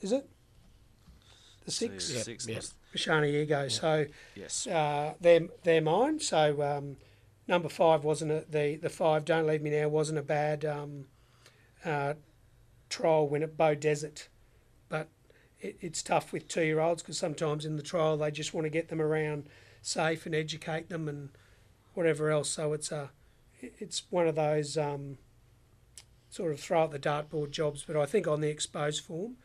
Is it? The six? Yep, Six yep. was- Mishani Ego. So Yes. uh, they're they're mine. So um, number five wasn't a, the the five. Don't leave me now wasn't a bad um, uh, trial win at Beaudesert, but it, it's tough with two year olds because sometimes in the trial they just want to get them around safe and educate them and whatever else. So it's a it's one of those um, sort of throw at the dartboard jobs. But I think on the exposed form,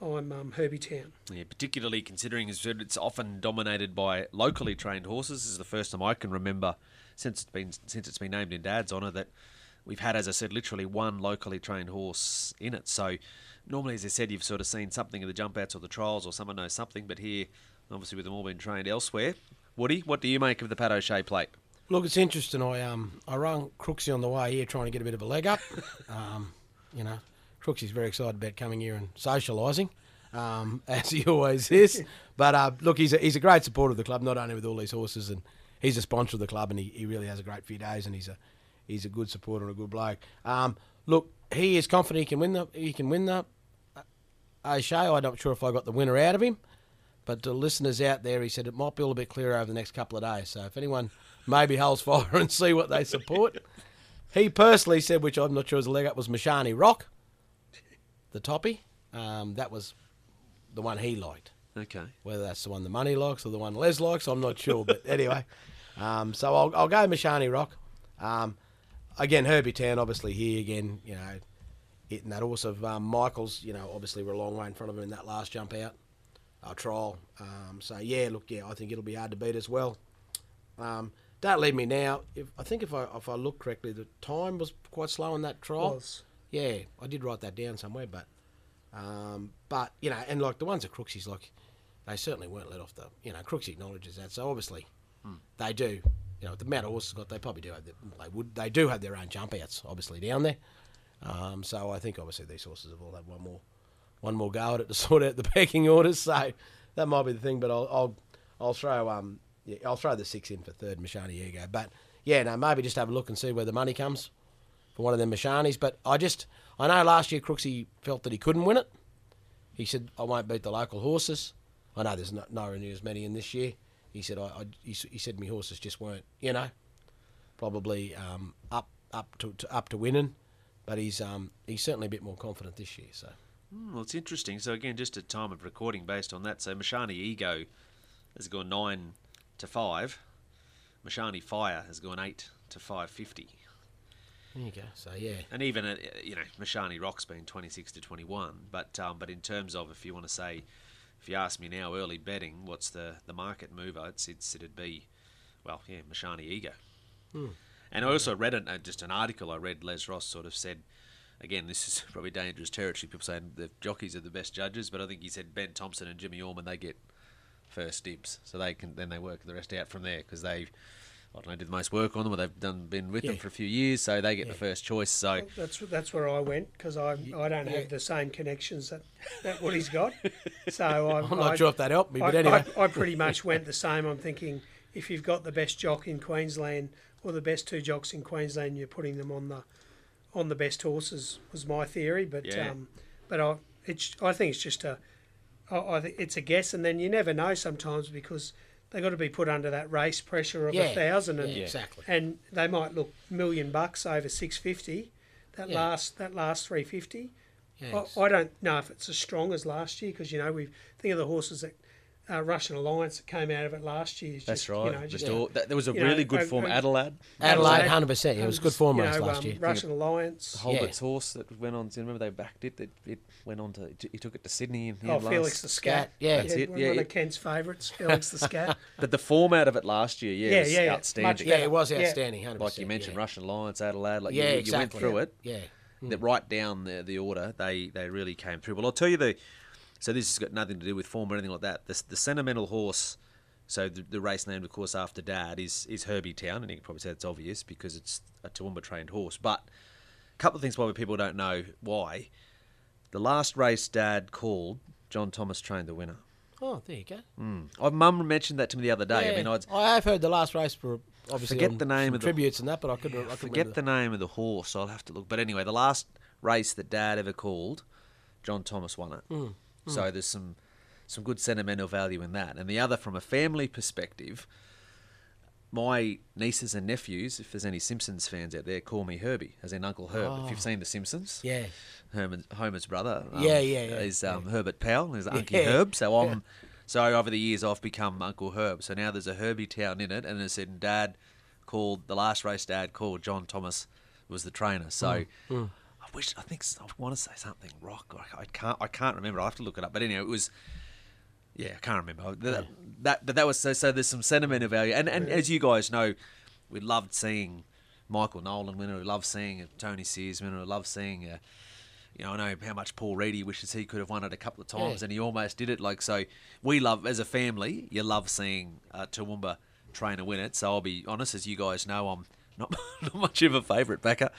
I'm um, Herbie Town. Yeah, particularly considering it's often dominated by locally trained horses. This is the first time I can remember since it's been since it's been named in Dad's honour that we've had, as I said, literally one locally trained horse in it. So normally, as I said, you've sort of seen something in the jump outs or the trials, or someone knows something. But here, obviously, with them all being trained elsewhere, Woody, what do you make of the Pat O'Shea plate? Look, it's interesting. I um I rung Crooksy on the way here trying to get a bit of a leg up. <laughs> um, you know, Crooksy's very excited about coming here and socialising, um, <laughs> as he always is. But uh, look, he's a, he's a great supporter of the club, not only with all these horses, and he's a sponsor of the club, and he, he really has a great few days, and he's a he's a good supporter and a good bloke. Um, look, he is confident he can win the he can win the uh, O'Shea. I'm not sure if I got the winner out of him. But to listeners out there, he said it might be a little bit clearer over the next couple of days. So if anyone maybe holds fire <laughs> and see what they support, he personally said, which I'm not sure is a leg up, was Mishani Rock, the toppy. Um, that was the one he liked. Okay. Whether that's the one the money likes or the one Les likes, I'm not sure. But anyway, <laughs> um, so I'll, I'll go Mishani Rock. Um, again, Herbie Town, obviously here again, you know, hitting that horse of um, Michael's. You know, obviously we're a long way in front of him in that last jump out, our trial. Um, so yeah, look, yeah, I think it'll be hard to beat as well. Um, don't leave me now. If I think if I if I look correctly, the time was quite slow in that trial. Was. Yeah, I did write that down somewhere, but um, but you know, and like the ones at Crooksy's, like they certainly weren't let off the. You know, Crooksy acknowledges that, so obviously they do. You know, the amount of horses got, they probably do have. The, they would. They do have their own jump outs, obviously down there. Um, so I think obviously these horses have all had one more, one more go at it to <laughs> sort out the pecking orders. So that might be the thing, but I'll I'll, I'll throw um yeah, I'll throw the six in for third Mishani Ego. But yeah, no, maybe just have a look and see where the money comes for one of them Mishanis. But I just I know last year Crooksy felt that he couldn't win it. He said I won't beat the local horses. I know there's no, near as many in this year. He said I, I he, he said my horses just weren't you know probably um, up up to, to up to winning. But he's um, he's certainly a bit more confident this year. So Hmm, Well, it's interesting. So again, just a time of recording based on that. So Mishani Ego has gone nine to five. Mishani Fire has gone eight to five fifty. there you go. So yeah, And even uh, you know Mishani Rock's been twenty six to twenty one. But um, but in terms of if you want to say, if you ask me now, early betting, what's the the market mover? It's it's it'd be, well, yeah, Mishani Ego. And I also read an, uh, just an article I read. Les Ross sort of said, again, this is <laughs> probably dangerous territory. People saying the jockeys are the best judges, but I think he said Ben Thompson and Jimmy Orman they get first dibs, so they can then they work the rest out from there because they. I don't know, did the most work on them, or they've done been with them for a few years, so they get the first choice. So That's that's where I went because I I don't have the same connections that, that Woody's got. <laughs> So I, I'm not I, sure if that helped me, I, but anyway. I, I pretty much went the same. I'm thinking if you've got the best jock in Queensland or the best two jocks in Queensland, you're putting them on the on the best horses. Was my theory, but Yeah. um, but I it's I think it's just a I, I think it's a guess, and then you never know sometimes because they got to be put under that race pressure of Yeah, a thousand, and yeah, exactly. and they might look million bucks over six fifty. That Yeah. last that last three fifty. Yeah, I, I don't know if it's as strong as last year because you know we think of the horses that uh, Russian Alliance that came out of it last year. is That's just, right. You know, Just just, all, that, there was a you know, really good form. uh, Adelaide, Adelaide, Adelaide, hundred percent. It was good form you know, last um, year. Russian Alliance. Holbert's horse that went on. to Remember they backed it. It, it went on to. He took it to Sydney and he Oh, had Felix last- the Scat. Scat, yeah. That's it, one yeah, of yeah. Ken's favourites, Felix the Scat. <laughs> But the format of it last year, yeah, Yeah, was yeah, yeah. outstanding. Much Yeah, it was Yeah. outstanding. Hundred Like you mentioned, yeah. Russian Alliance, Adelaide. Like Yeah, you, you exactly. went through it. Yeah. That right down the the order, they they really came through. Well, I'll tell you the. So this has got nothing to do with form or anything like that. The, the sentimental horse. So the, the race named, of course, after Dad is is Herbie Town, and you can probably say it's obvious because it's a Toowoomba trained horse. But a couple of things why people don't know why. The last race Dad called, John Thomas trained the winner. Oh, there you go. Oh, Mum mentioned that to me the other day. I mean, I'd I have heard the last race for obviously Forget the name of the- tributes and that, but I could I forget remember the name of the horse. I'll have to look. But anyway, the last race that Dad ever called, John Thomas won it. Hmm. Hmm, So there's some some good sentimental value in that. And the other, from a family perspective, my nieces and nephews, if there's any Simpsons fans out there, call me Herbie, as in Uncle Herb. If you've seen The Simpsons, Oh. Yeah. Herman, Homer's brother, um, Yeah, yeah, yeah, is um, Herbert Powell, is Uncle Yeah, Herb. So I'm yeah. so over the years I've become Uncle Herb. So now there's a Herbie town in it, and it said Dad called the last race. Dad called John Thomas was the trainer. So Mm, I wish I think I want to say something rock. I, I can't I can't remember. I have to look it up. But anyway, it was. Yeah, I can't remember that. That, but that was so. So there's some sentimental value, and and as you guys know, we loved seeing Michael Nolan winner. We loved seeing uh, Tony Sears winner. We loved seeing. Uh, you know, I know how much Paul Reedy wishes he could have won it a couple of times, Yeah. and he almost did it. Like so, we love as a family. You love seeing uh, Toowoomba trainer win it. So I'll be honest, as you guys know, I'm not <laughs> not much of a favourite backer,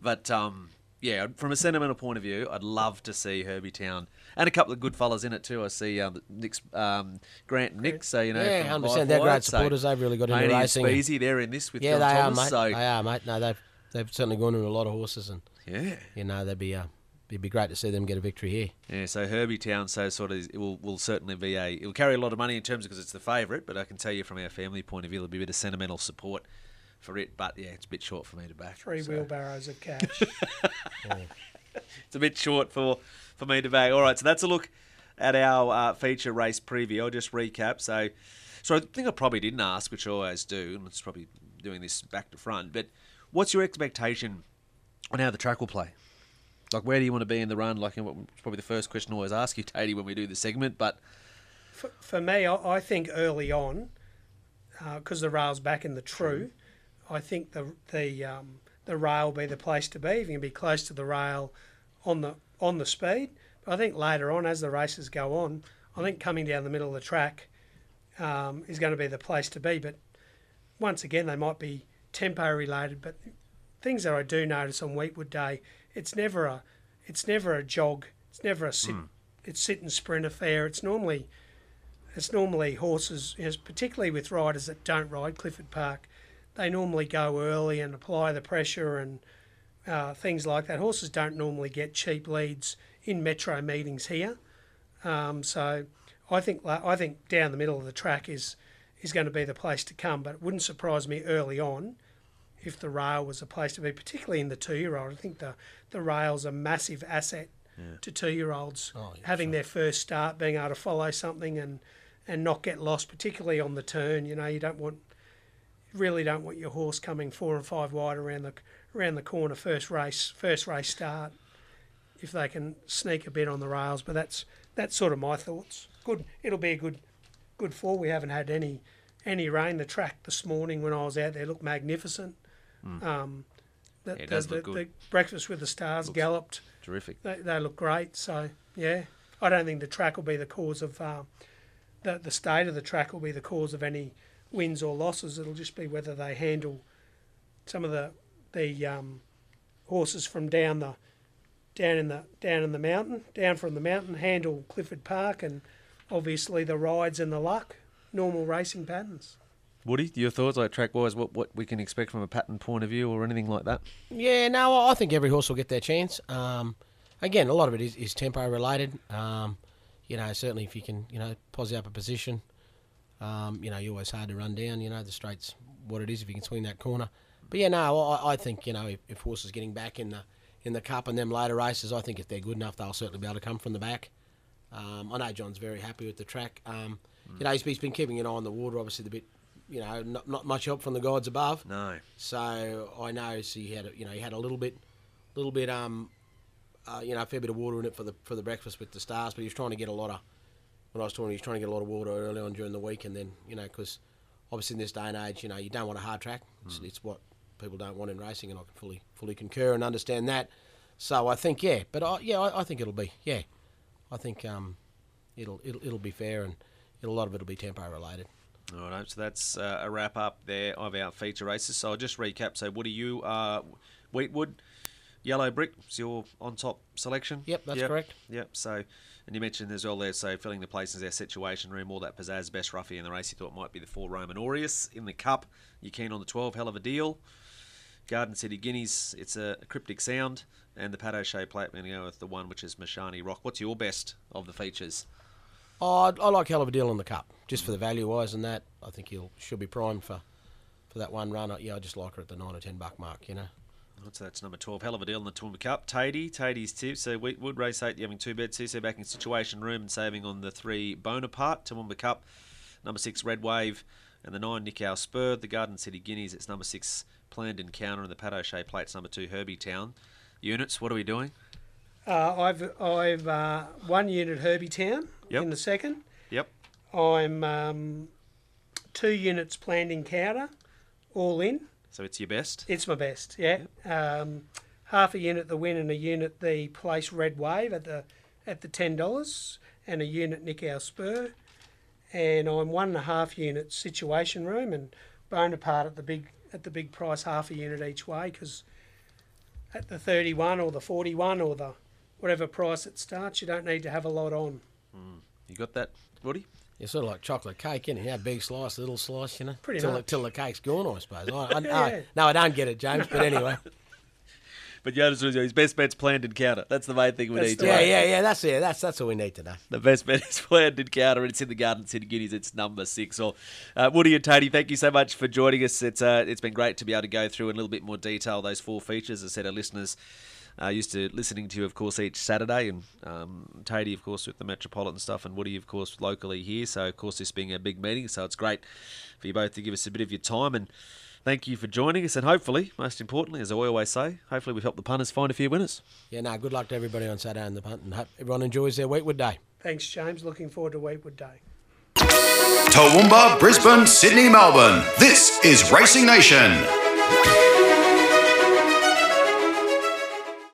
but um, yeah, from a sentimental point of view, I'd love to see Herbie Town and a couple of good fellas in it too. I see um, Nick's, um, Grant and Nick, so you know, Yeah, 100%. They're great Wire, so supporters. They've really got into racing. Speezy, they're in this with Yeah, John they Thomas, are, mate. So They are, mate. No, they've they've certainly gone into a lot of horses, and yeah. you know they'd be uh, it'd be great to see them get a victory here. Yeah, so Herbie Town, so sort of, it will, will certainly be a, it will carry a lot of money in terms because it's the favourite, but I can tell you from our family point of view, there'll be a bit of sentimental support for it, but yeah, it's a bit short for me to back. Three so wheelbarrows of cash. <laughs> It's a bit short for, for me to back. All right, so that's a look at our uh, feature race preview. I'll just recap. So, so I think I probably didn't ask, which I always do, and it's probably doing this back to front, but what's your expectation on how the track will play? Like, where do you want to be in the run? Like, it's probably the first question I always ask you, Taity, when we do the segment, but for, for me, I, I think early on, because the rail's back in the true, I think the the um, the rail will be the place to be. If you can be close to the rail on the on the speed, but I think later on, as the races go on, I think coming down the middle of the track um, is going to be the place to be. But once again, they might be tempo related. But things that I do notice on Weetwood Day, it's never a it's never a jog. It's never a sit. It's sit and sprint affair. It's normally it's normally horses, particularly with riders that don't ride Clifford Park, they normally go early and apply the pressure and uh, things like that. Horses don't normally get cheap leads in metro meetings here, um, so I think I think down the middle of the track is is going to be the place to come. But it wouldn't surprise me early on if the rail was a place to be, particularly in the two-year-old. I think the the rail's a massive asset to two-year-olds Oh, yeah, having their first start, being able to follow something and and not get lost, particularly on the turn. You know, you don't want really don't want your horse coming four and five wide around the around the corner first race first race start if they can sneak a bit on the rails. But that's that's sort of my thoughts. Good, it'll be a good good fall. We haven't had any any rain. The track this morning when I was out there looked magnificent. Um, the. Yeah, it does the, look the, good. the breakfast with the stars galloped. terrific. They, they look great. So yeah, I don't think the track will be the cause of uh, the the state of the track will be the cause of any wins or losses. It'll just be whether they handle some of the the um, horses from down the down in the down in the mountain, down from the mountain, handle Clifford Park, and obviously the rides and the luck, normal racing patterns. Woody, your thoughts, like track wise, what, what we can expect from a pattern point of view or anything like that? Yeah, no, I think every horse will get their chance. Um, again, a lot of it is, is tempo related. Um, you know, certainly if you can, you know, posse up a position, um, you know, you're always hard to run down. You know, the straight's what it is if you can swing that corner. But yeah, no, I, I think you know if, if horses getting back in the in the cup and them later races, I think if they're good enough, they'll certainly be able to come from the back. Um, I know John's very happy with the track. Um, You know, he's, he's been keeping an eye on the water. Obviously, the bit, you know, not, not much help from the gods above. No. So I know so he had a, you know he had a little bit, little bit um, uh, you know a fair bit of water in it for the for the breakfast with the stars, but he was trying to get a lot of. When I was talking, he was trying to get a lot of water early on during the week, and then you know because obviously in this day and age, you know you don't want a hard track. It's, it's what people don't want in racing, and I can fully fully concur and understand that. So I think yeah, but I, yeah, I, I think it'll be yeah, I think um, it'll it'll it'll be fair, and a lot of it'll be tempo related. All right, so that's uh, a wrap up there of our feature races. So I'll just recap. So, Woody, you are Weetwood, Yellow Brick is your on top selection. Yep, that's correct. Yep. So, and you mentioned as well there, so filling the places, our situation room, all that pizzazz, best roughie in the race. You thought might be the four Roman Aureus in the Cup. You keen on the 12? Hell of a deal. Garden City Guineas, it's a cryptic sound. And the Pat O'Shea plate, we're going to go with the one which is Mishani Rock. What's your best of the features? Oh, I, like hell of a deal in the cup, just for the value wise and that. I think he'll should be primed for for that one run. Yeah, I just like her at the nine or ten buck mark. You know. So that's number 12. Hell of a deal in the Toowoomba Cup. Taity, Taity's tip. So we would race 8, having two bets here. So back in Situation Room and saving on the 3 Bonaparte. Toowoomba Cup. Number 6 Red Wave. And the 9 Nikau Spur. The Garden City Guineas. It's number 6 Planned Encounter. And the Pat O'Shea Plates number 2 Herbie Town. Units, what are we doing? Uh, I've I've uh, one unit Herbie Town Yep. in the second. Yep. I'm um, two units planned encounter, all in. So it's your best. It's my best, yeah. Um, half a unit the win and a unit the place red wave at the at the ten dollars and a unit Nikau Spur. And I'm one and a half units situation room and Bonaparte at the big at the big price half a unit each way because at the thirty one or the forty one or the whatever price it starts you don't need to have a lot on. You got that, Woody? It's sort of like chocolate cake, isn't it? Yeah, big slice, little slice, you know. Pretty till, much. The, till the cake's gone, I suppose. I, I, <laughs> Yeah. I- no, I don't get it, James. But <laughs> anyway, But Jonas was his best bet's planned encounter. That's the main thing we That's need the to yeah, yeah, yeah. That's it. That's that's all we need to know. The best bet is <laughs> planned encounter. And it's in the Garden City Guineas. It's number six. Or uh, Woody and Tony, thank you so much for joining us. It's uh, it's been great to be able to go through in a little bit more detail those four features. As I said, our listeners are used to listening to you, of course, each Saturday, and um, Taity, of course, with the Metropolitan stuff, and Woody, of course, locally here. So, of course, this being a big meeting, so it's great for you both to give us a bit of your time and. Thank you for joining us, and hopefully, most importantly, as I always say, hopefully we've helped the punters find a few winners. Yeah, no. Good luck to everybody on Saturday in the punt, and hope everyone enjoys their Weetwood day. Thanks, James. Looking forward to Weetwood Day. Toowoomba, Brisbane, Sydney, Melbourne. This is Racing Nation.